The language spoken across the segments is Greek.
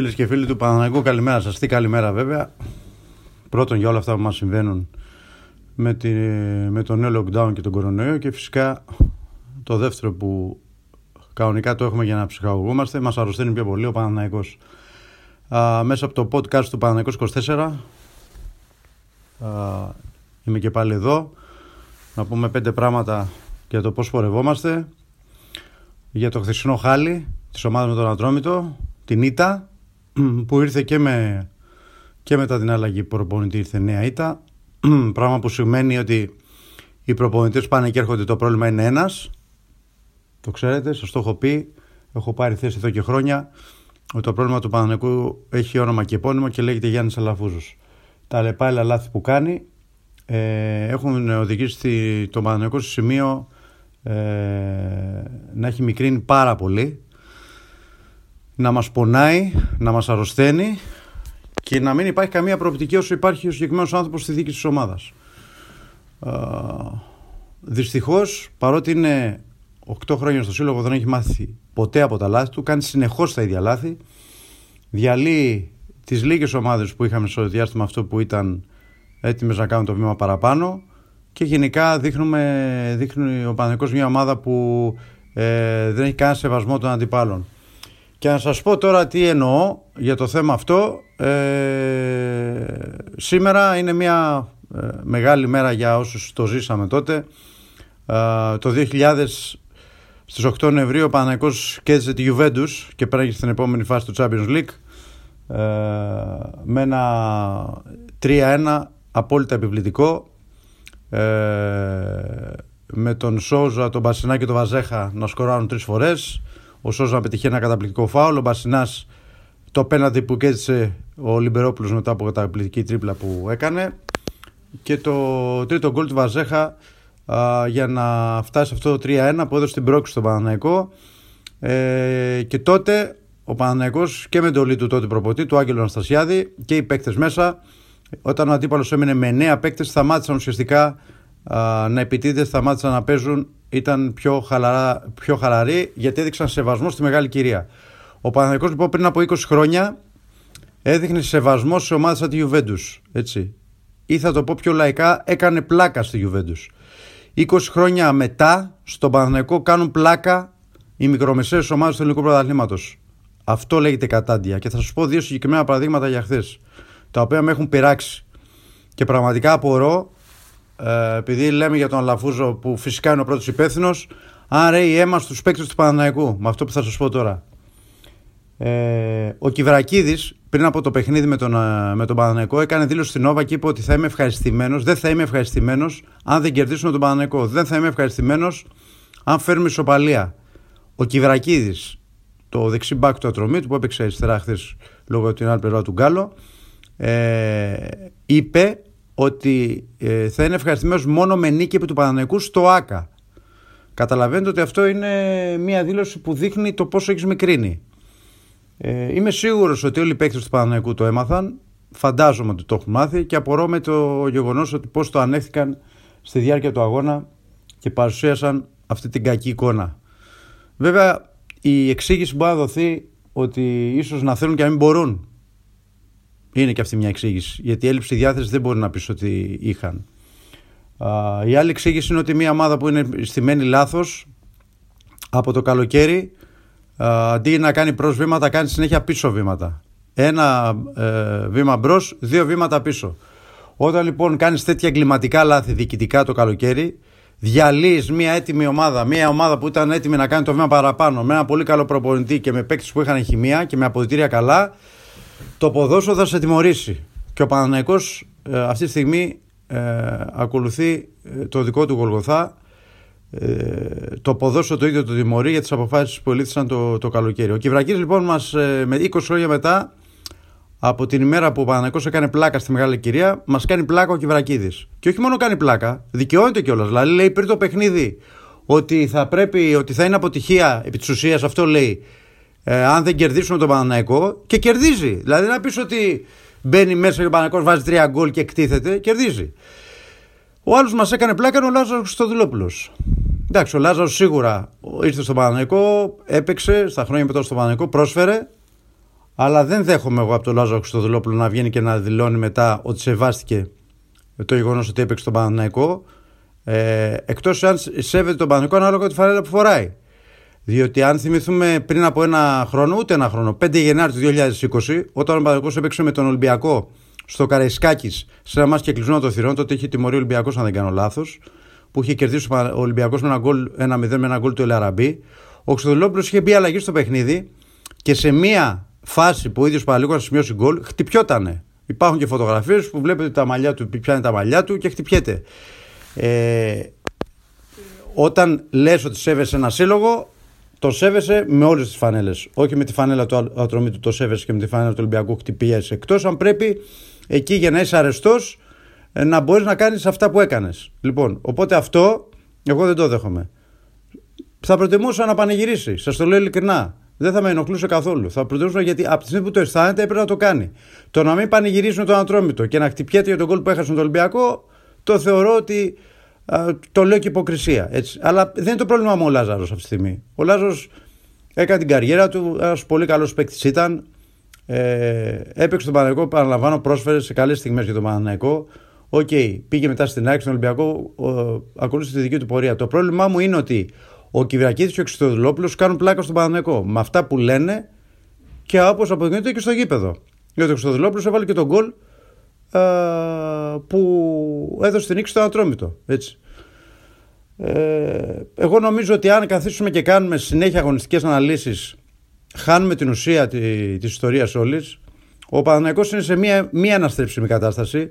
Φίλες και φίλοι του Παναναϊκού, καλημέρα σας. Τι καλημέρα, βέβαια. Πρώτον, για όλα αυτά που μας συμβαίνουν με, τη, με το νέο lockdown και τον κορονοϊό και φυσικά το δεύτερο που κανονικά το έχουμε για να ψυχαγωγούμαστε, μας αρρωσταίνει πιο πολύ ο Παναναϊκός. Α, μέσα από το podcast του Παναναϊκός 24 α, είμαι και πάλι εδώ να πούμε πέντε πράγματα για το πώς πορευόμαστε για το χθεσινό χάλι της ομάδας με τον Ατρόμητο την ΙΤΑ που ήρθε και, με, και μετά την αλλαγή προπονητή ήρθε νέα ΙΤΑ πράγμα που σημαίνει ότι οι προπονητές πάνε και έρχονται το πρόβλημα είναι ένας. Το ξέρετε, σας το έχω πει έχω πάρει θέση εδώ και χρόνια ότι το πρόβλημα του Παναναϊκού έχει όνομα και επώνυμο και λέγεται Γιάννης Αλαφούζος. Τα λεπάλα λάθη που κάνει. Ε, έχουν οδηγήσει το Παναναϊκό στο σημείο ε, να έχει μικρύνει πάρα πολύ να μας πονάει, να μας αρρωσταίνει και να μην υπάρχει καμία προοπτική όσο υπάρχει ο συγκεκριμένος άνθρωπος στη δίκη της ομάδας. Ε, δυστυχώς, παρότι είναι 8 χρόνια στο σύλλογο δεν έχει μάθει ποτέ από τα λάθη του, κάνει συνεχώς τα ίδια λάθη, διαλύει τις λίγες ομάδες που είχαμε στο διάστημα αυτό που ήταν έτοιμες να κάνουν το βήμα παραπάνω και γενικά δείχνουμε, δείχνει ο Παναγικός μια ομάδα που ε, δεν έχει κανένα σεβασμό των αντιπάλων. Και να σας πω τώρα τι εννοώ για το θέμα αυτό. Ε, σήμερα είναι μια ε, μεγάλη μέρα για όσους το ζήσαμε τότε. Ε, το 2000 στις 8 Νοεμβρίου ο Παναγικός κέρδισε τη Juventus και πέραγε στην επόμενη φάση του Champions League ε, με ένα 3-1 απόλυτα επιβλητικό ε, με τον Σόζα, τον Μπασινά και τον Βαζέχα να σκοράρουν τρεις φορές ο Σόζα να πετυχεί ένα καταπληκτικό φάουλ. Ο Μπασινάς το πέναντι που κέρδισε ο Λιμπερόπουλος μετά από καταπληκτική τρίπλα που έκανε. Και το τρίτο γκολ του Βαζέχα α, για να φτάσει αυτό το 3-1 που έδωσε την πρόκληση στον Παναναϊκό ε, και τότε ο Παναναϊκός και με εντολή του τότε προποτή του Άγγελου Αναστασιάδη και οι παίκτες μέσα όταν ο αντίπαλος έμεινε με νέα παίκτες, σταμάτησαν ουσιαστικά α, να επιτίθεται, σταμάτησαν να παίζουν, ήταν πιο, χαλαρά, πιο χαλαροί γιατί έδειξαν σεβασμό στη μεγάλη κυρία. Ο Παναγενικό λοιπόν πριν από 20 χρόνια έδειχνε σεβασμό σε ομάδες σαν τη Juventus. Έτσι. Ή θα το πω πιο λαϊκά, έκανε πλάκα στη Juventus. 20 χρόνια μετά, στον Παναγενικό κάνουν πλάκα οι μικρομεσαίες ομάδες του ελληνικού πρωταθλήματος. Αυτό λέγεται κατάντια. Και θα σας πω δύο συγκεκριμένα παραδείγματα για χθες τα οποία με έχουν πειράξει. Και πραγματικά απορώ, ε, επειδή λέμε για τον Αλαφούζο που φυσικά είναι ο πρώτος υπεύθυνος, αν ρέει αίμα στους παίκτες του Παναναϊκού, με αυτό που θα σας πω τώρα. Ε, ο Κυβρακίδη πριν από το παιχνίδι με τον, ε, με τον Παναναϊκό έκανε δήλωση στην Όβα και είπε ότι θα είμαι ευχαριστημένος, δεν θα είμαι ευχαριστημένος αν δεν κερδίσουμε τον Παναναϊκό. Δεν θα είμαι ευχαριστημένος αν φέρουμε ισοπαλία. Ο Κυβρακίδη, το δεξί μπακ του ατρωμίτου που έπαιξε αριστερά χθες λόγω από την άλλη πλευρά του Γκάλο, ε, είπε ότι ε, θα είναι ευχαριστημένος μόνο με νίκη επί του Παναναϊκού στο ΆΚΑ. Καταλαβαίνετε ότι αυτό είναι μια δήλωση που δείχνει το πόσο έχεις μικρύνει. Ε, είμαι σίγουρος ότι όλοι οι παίκτες του Παναναϊκού το έμαθαν. Φαντάζομαι ότι το έχουν μάθει και απορώ με το γεγονός ότι πώς το ανέχθηκαν στη διάρκεια του αγώνα και παρουσίασαν αυτή την κακή εικόνα. Βέβαια η εξήγηση μπορεί να δοθεί ότι ίσως να θέλουν και να μην μπορούν είναι και αυτή μια εξήγηση. Γιατί η έλλειψη διάθεσης δεν μπορεί να πεις ότι είχαν. Η άλλη εξήγηση είναι ότι μια ομάδα που είναι στημένη λάθος από το καλοκαίρι αντί να κάνει μπρο βήματα, κάνει συνέχεια πίσω βήματα. Ένα ε, βήμα μπρος, δύο βήματα πίσω. Όταν λοιπόν κάνεις τέτοια εγκληματικά λάθη διοικητικά το καλοκαίρι, διαλύεις μια έτοιμη ομάδα, μια ομάδα που ήταν έτοιμη να κάνει το βήμα παραπάνω, με ένα πολύ καλό προπονητή και με παίκτες που είχαν χημεία και με αποδητήρια καλά, το ποδόσφαιρο θα σε τιμωρήσει. Και ο Παναναϊκός ε, αυτή τη στιγμή ε, ακολουθεί ε, το δικό του Γολγοθά. Ε, το ποδόσφαιρο το ίδιο το τιμωρεί για τις αποφάσεις που ελήφθησαν το, το καλοκαίρι. Ο Κιβρακής λοιπόν μας, με 20 χρόνια μετά από την ημέρα που ο Παναναϊκός έκανε πλάκα στη Μεγάλη Κυρία, μας κάνει πλάκα ο Κιβρακίδης. Και όχι μόνο κάνει πλάκα, δικαιώνεται κιόλας. Δηλαδή λέει πριν το παιχνίδι ότι θα πρέπει, ότι θα είναι αποτυχία επί της ουσίας, αυτό λέει ε, αν δεν κερδίσουμε τον Παναναϊκό και κερδίζει. Δηλαδή να πεις ότι μπαίνει μέσα και ο Παναναϊκό βάζει τρία γκολ και εκτίθεται, κερδίζει. Ο άλλος μας έκανε πλάκα ο Λάζαρος Χρυστοδηλόπουλο. Εντάξει, ο Λάζαρος σίγουρα ήρθε στο Παναναϊκό, έπαιξε στα χρόνια μετά στο Παναναϊκό, πρόσφερε. Αλλά δεν δέχομαι εγώ από τον Λάζο Χρυστοδουλόπουλο να βγαίνει και να δηλώνει μετά ότι σεβάστηκε το γεγονός ότι έπαιξε τον Παναναϊκό. Ε, Εκτός αν σέβεται τον Παναναϊκό ανάλογα τη φανέλα που φοράει. Διότι αν θυμηθούμε πριν από ένα χρόνο, ούτε ένα χρόνο, 5 Γενάρη του 2020, όταν ο Παναναϊκό έπαιξε με τον Ολυμπιακό στο Καραϊσκάκης σε ένα μάτι και κλεισμένο το θηρόν, τότε είχε τιμωρεί ο Ολυμπιακός, αν δεν κάνω λάθος, που είχε κερδίσει ο Ολυμπιακός με ένα γκολ, ένα 0 με ένα γκολ του Ελαραμπή. Ο Χρυστοδουλόπουλο είχε μπει αλλαγή στο παιχνίδι και σε μία φάση που ο ίδιος παραλίγο να σημειώσει γκολ, χτυπιότανε. Υπάρχουν και φωτογραφίες που βλέπετε τα μαλλιά του, πιάνει τα μαλλιά του και χτυπιέται. Ε, όταν λες ότι σέβεσαι ένα σύλλογο, το σέβεσαι με όλες τις φανέλες. Όχι με τη φανέλα του ατρωμίτου, το σέβεσαι και με τη φανέλα του Ολυμπιακού χτυπιέσαι. Εκτός αν πρέπει εκεί για να είσαι αρεστός ε, να μπορείς να κάνεις αυτά που έκανες. Λοιπόν, οπότε αυτό εγώ δεν το δέχομαι. Θα προτιμούσα να πανηγυρίσει. Σας το λέω ειλικρινά. Δεν θα με ενοχλούσε καθόλου. Θα προτιμούσα γιατί από τη στιγμή που το αισθάνεται έπρεπε να το κάνει. Το να μην πανηγυρίσουν τον Ατρόμητο και να χτυπιέται για τον κόλ που έχασε τον Ολυμπιακό, το θεωρώ ότι. Το λέω και υποκρισία. Έτσι. Αλλά δεν είναι το πρόβλημα μου ο Λάζαρος αυτή τη στιγμή. Ο Λάζαρος έκανε την καριέρα του, ένας πολύ καλός παίκτης ήταν. Ε, έπαιξε τον Παναθηναϊκό, παραλαμβάνω, πρόσφερες σε καλές στιγμές για τον Παναθηναϊκό. OK, okay, πήγε μετά στην ΑΕΚ στον Ολυμπιακό, ακολούθησε τη δική του πορεία. Το πρόβλημά μου είναι ότι ο Κυπριακίδης και ο Χριστοδουλόπουλος κάνουν πλάκα στον Παναθηναϊκό με αυτά που λένε και όπως αποδεικνύεται και στο γήπεδο. Γιατί ο Χριστοδουλόπουλο έβαλε και το γκολ που έδωσε την νίκη στον Ατρόμητο. Έτσι. Ε, εγώ νομίζω ότι αν καθίσουμε και κάνουμε συνέχεια αγωνιστικές αναλύσεις χάνουμε την ουσία τη, της ιστορίας όλης ο Παναθηναϊκός είναι σε μία, μία αναστρέψιμη κατάσταση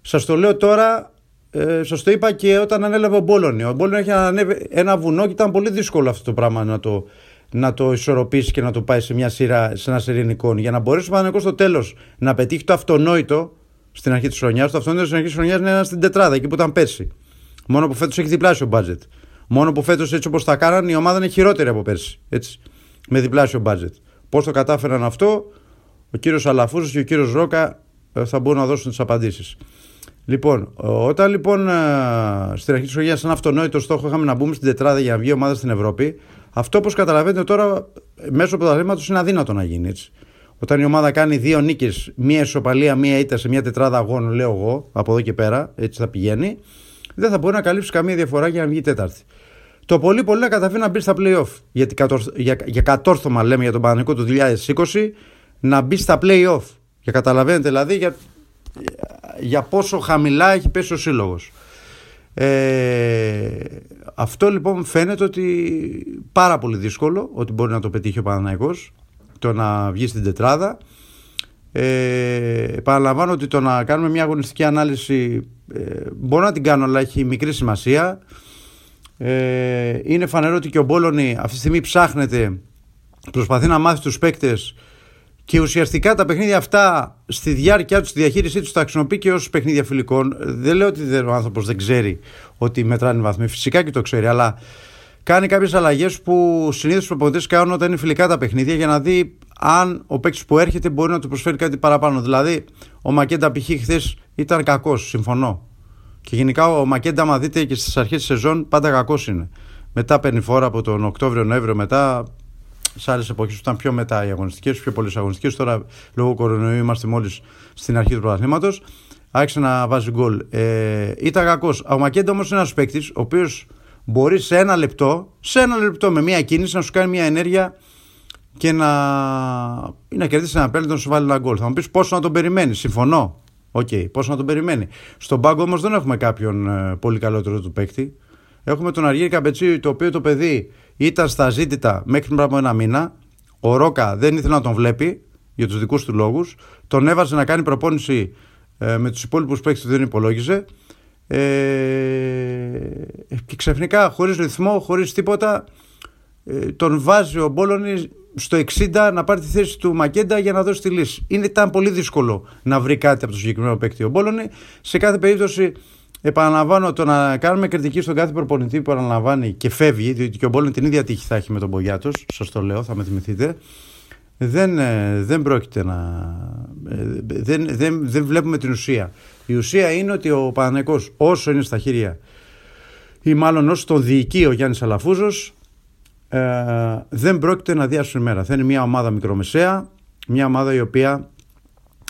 σας το λέω τώρα ε, σας το είπα και όταν ανέλαβε ο Μπόλωνη ο Μπόλωνη έχει ανέβει ένα βουνό και ήταν πολύ δύσκολο αυτό το πράγμα να το, να το ισορροπήσει και να το πάει σε μια σειρά, σε ένα σειρά για να μπορέσει ο Παναθηναϊκός στο τέλος να πετύχει το αυτονόητο στην αρχή της χρονιάς. Το αυτονόητο στην αρχής της χρονιάς είναι ένα στην τετράδα, εκεί που ήταν πέρσι. Μόνο που φέτος έχει διπλάσιο budget. Μόνο που φέτος έτσι όπως τα κάνανε η ομάδα είναι χειρότερη από πέρσι. Έτσι, με διπλάσιο budget. Πώς το κατάφεραν αυτό, ο κύριος Αλαφούζος και ο κύριος Ρόκα ε, θα μπορούν να δώσουν τις απαντήσεις. Λοιπόν, όταν λοιπόν ε, στην αρχή της χρονιάς, σαν αυτονόητο στόχο είχαμε να μπούμε στην τετράδα για να βγει η ομάδα στην Ευρώπη, αυτό όπως καταλαβαίνετε τώρα μέσω πρωταθλήματος είναι αδύνατο να γίνει έτσι. Όταν η ομάδα κάνει δύο νίκες, μία ισοπαλία, μία ήττα σε μια τετράδα αγώνων, λέω εγώ, από εδώ και πέρα, έτσι θα πηγαίνει, δεν θα μπορεί να καλύψει καμία διαφορά για να βγει τέταρτη. Το πολύ πολύ να καταφέρει να μπει στα playoff. Γιατί για, για κατόρθωμα λέμε για τον Παναγενικό του 2020 να μπει στα playoff. Για καταλαβαίνετε δηλαδή για, για πόσο χαμηλά έχει πέσει ο σύλλογος. Ε, αυτό λοιπόν φαίνεται ότι πάρα πολύ δύσκολο ότι μπορεί να το πετύχει ο Παναναϊκός το να βγει στην τετράδα. Ε, επαναλαμβάνω ότι το να κάνουμε μια αγωνιστική ανάλυση ε, μπορώ να την κάνω αλλά έχει μικρή σημασία. Ε, είναι φανερό ότι και ο Μπόλωνη αυτή τη στιγμή ψάχνεται, προσπαθεί να μάθει τους παίκτες και ουσιαστικά τα παιχνίδια αυτά στη διάρκεια του, στη διαχείρισή τους, τα χρησιμοποιεί και ως παιχνίδια φιλικών. Δεν λέω ότι ο άνθρωπος δεν ξέρει ότι μετράνε βαθμοί. Φυσικά και το ξέρει, αλλά κάνει κάποιες αλλαγές που συνήθως οι προπονητές κάνουν όταν είναι φιλικά τα παιχνίδια για να δει αν ο παίκτης που έρχεται μπορεί να του προσφέρει κάτι παραπάνω. Δηλαδή, ο Μακέντα π.χ. χθες ήταν κακός, συμφωνώ. Και γενικά ο Μακέντα, άμα δείτε και στις αρχές της σεζόν, πάντα κακός είναι. Μετά παίρνει φόρα από τον Οκτώβριο-Νοέμβριο, μετά σε άλλες εποχές που ήταν πιο μετά οι αγωνιστικές, πιο πολλές αγωνιστικές. Τώρα λόγω κορονοϊού είμαστε μόλις στην αρχή του πρωταθλήματος. Άρχισε να βάζει γκολ. Ε, ήταν κακός. Ο Μακέντα όμως είναι ένας παίκτης ο οποίος μπορείς σε ένα λεπτό, σε ένα λεπτό με μία κίνηση να σου κάνει μία ενέργεια και να, ή να κερδίσεις ένα πέναλτι να σου βάλει ένα γκολ. Θα μου πεις πόσο να τον περιμένεις. Συμφωνώ. OK, okay, πόσο να τον περιμένεις. Στον πάγκο όμως δεν έχουμε κάποιον ε, πολύ καλότερο του παίκτη. Έχουμε τον Αργύρι Καμπετσή, το οποίο το παιδί ήταν στα αζήτητα μέχρι πριν από ένα μήνα. Ο Ρόκα δεν ήθελε να τον βλέπει για τους δικούς του λόγους. Τον έβαζε να κάνει προπόνηση ε, με τους υπόλοιπους παίκτες που δεν υπολόγιζε. Ε, και ξαφνικά χωρίς ρυθμό, χωρίς τίποτα ε, τον βάζει ο Μπόλωνη στο 60 να πάρει τη θέση του Μακέντα για να δώσει τη λύση. Είναι, ήταν πολύ δύσκολο να βρει κάτι από το συγκεκριμένο παίκτη ο Μπόλωνη. Σε κάθε περίπτωση επαναλαμβάνω το να κάνουμε κριτική στον κάθε προπονητή που αναλαμβάνει και φεύγει, διότι και ο Μπόλωνη την ίδια τύχη θα έχει με τον Μπογιάτος, σας το λέω, θα με θυμηθείτε. Δεν, ε, δεν πρόκειται να. Ε, δεν, δεν, δεν βλέπουμε την ουσία. Η ουσία είναι ότι ο Παναγενικό όσο είναι στα χέρια ή μάλλον όσο τον διοικεί ο Γιάννης Αλαφούζος ε, δεν πρόκειται να διάσουν μέρα. Θα είναι μια ομάδα μικρομεσαία μια ομάδα η οποία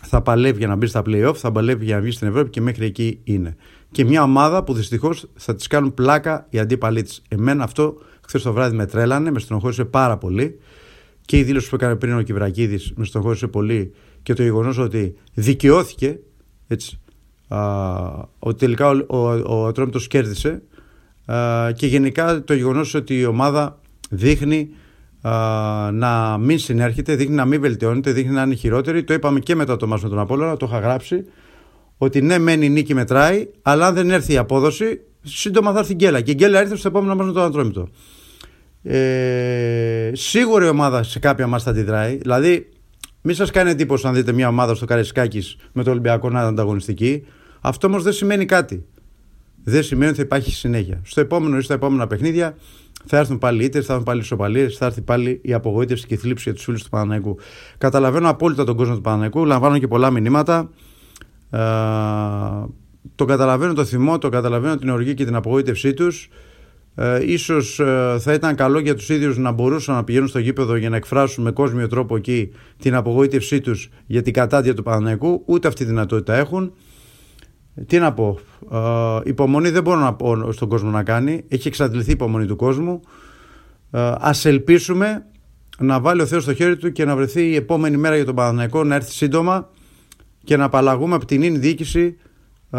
θα παλεύει για να μπει στα playoff, θα παλεύει για να βγει στην Ευρώπη και μέχρι εκεί είναι. Και μια ομάδα που δυστυχώς θα της κάνουν πλάκα οι αντίπαλοι της. Εμένα αυτό χθες το βράδυ με τρέλανε, με στενοχώρησε πάρα πολύ. Και η δήλωση που έκανε πριν ο Κυβρακίδη με στενοχώρησε πολύ και το γεγονός ότι δικαιώθηκε έτσι, α, ότι τελικά ο, ο, ο κέρδισε α, και γενικά το γεγονός ότι η ομάδα δείχνει να μην συνέρχεται, δείχνει να μην βελτιώνεται, δείχνει να είναι χειρότερη. Το είπαμε και μετά το μάτς με τον Απόλλωνα, το είχα γράψει. Ότι ναι, μένει η νίκη μετράει, αλλά αν δεν έρθει η απόδοση, σύντομα θα έρθει η γκέλα. Και η γκέλα έρθει στο επόμενο μάτς με τον Ατρόμητο. Ε, σίγουρα η ομάδα σε κάποια μα θα αντιδράει. Δηλαδή, μην σας κάνει εντύπωση αν δείτε μια ομάδα στο Καρεσκάκη με το Ολυμπιακό να είναι ανταγωνιστική. Αυτό όμως δεν σημαίνει κάτι. Δεν σημαίνει ότι θα υπάρχει συνέχεια. Στο επόμενο ή στα επόμενα παιχνίδια θα έρθουν πάλι ήττες, θα έρθουν πάλι ισοπαλίες, θα έρθει πάλι η απογοήτευση και η θλίψη για τους φίλους του Παναναϊκού. Καταλαβαίνω απόλυτα τον κόσμο του Παναναϊκού, λαμβάνω και πολλά μηνύματα. Ε, το καταλαβαίνω το θυμό, το καταλαβαίνω την οργή και την απογοήτευσή τους. Ε, ίσως ε, θα ήταν καλό για τους ίδιους να μπορούσαν να πηγαίνουν στο γήπεδο για να εκφράσουν με κόσμιο τρόπο εκεί την απογοήτευσή τους για την κατάδια του Παναναϊκού ούτε αυτή τη δυνατότητα έχουν τι να πω. Ε, υπομονή δεν μπορώ να πω στον κόσμο να κάνει. Έχει εξαντληθεί η υπομονή του κόσμου. Ε, Α ελπίσουμε να βάλει ο Θεός στο χέρι του και να βρεθεί η επόμενη μέρα για τον Παναθηναϊκό να έρθει σύντομα και να απαλλαγούμε από την ίνη διοίκηση ε,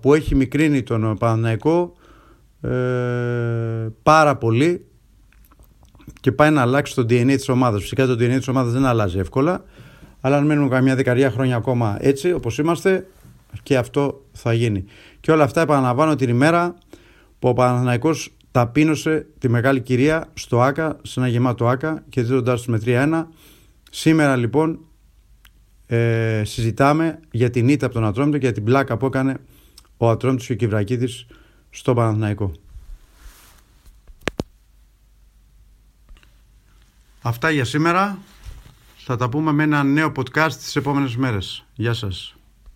που έχει μικρύνει τον Παναθηναϊκό ε, πάρα πολύ και πάει να αλλάξει το DNA της ομάδας. Φυσικά το DNA της ομάδας δεν αλλάζει εύκολα αλλά αν μένουμε καμιά δεκαετία χρόνια ακόμα έτσι όπως είμαστε και αυτό θα γίνει. Και όλα αυτά επαναλαμβάνω την ημέρα που ο Παναθηναϊκός ταπείνωσε τη μεγάλη κυρία στο ΆΚΑ, σε ένα γεμάτο ΆΚΑ και δίνοντάς τους με 3-1. Σήμερα λοιπόν ε, συζητάμε για την ήττα από τον Ατρόμητο και για την πλάκα που έκανε ο Ατρόμητος και ο Κιβρακίδης στο Παναθηναϊκό. Αυτά για σήμερα. Θα τα πούμε με ένα νέο podcast τις επόμενες μέρες. Γεια σας.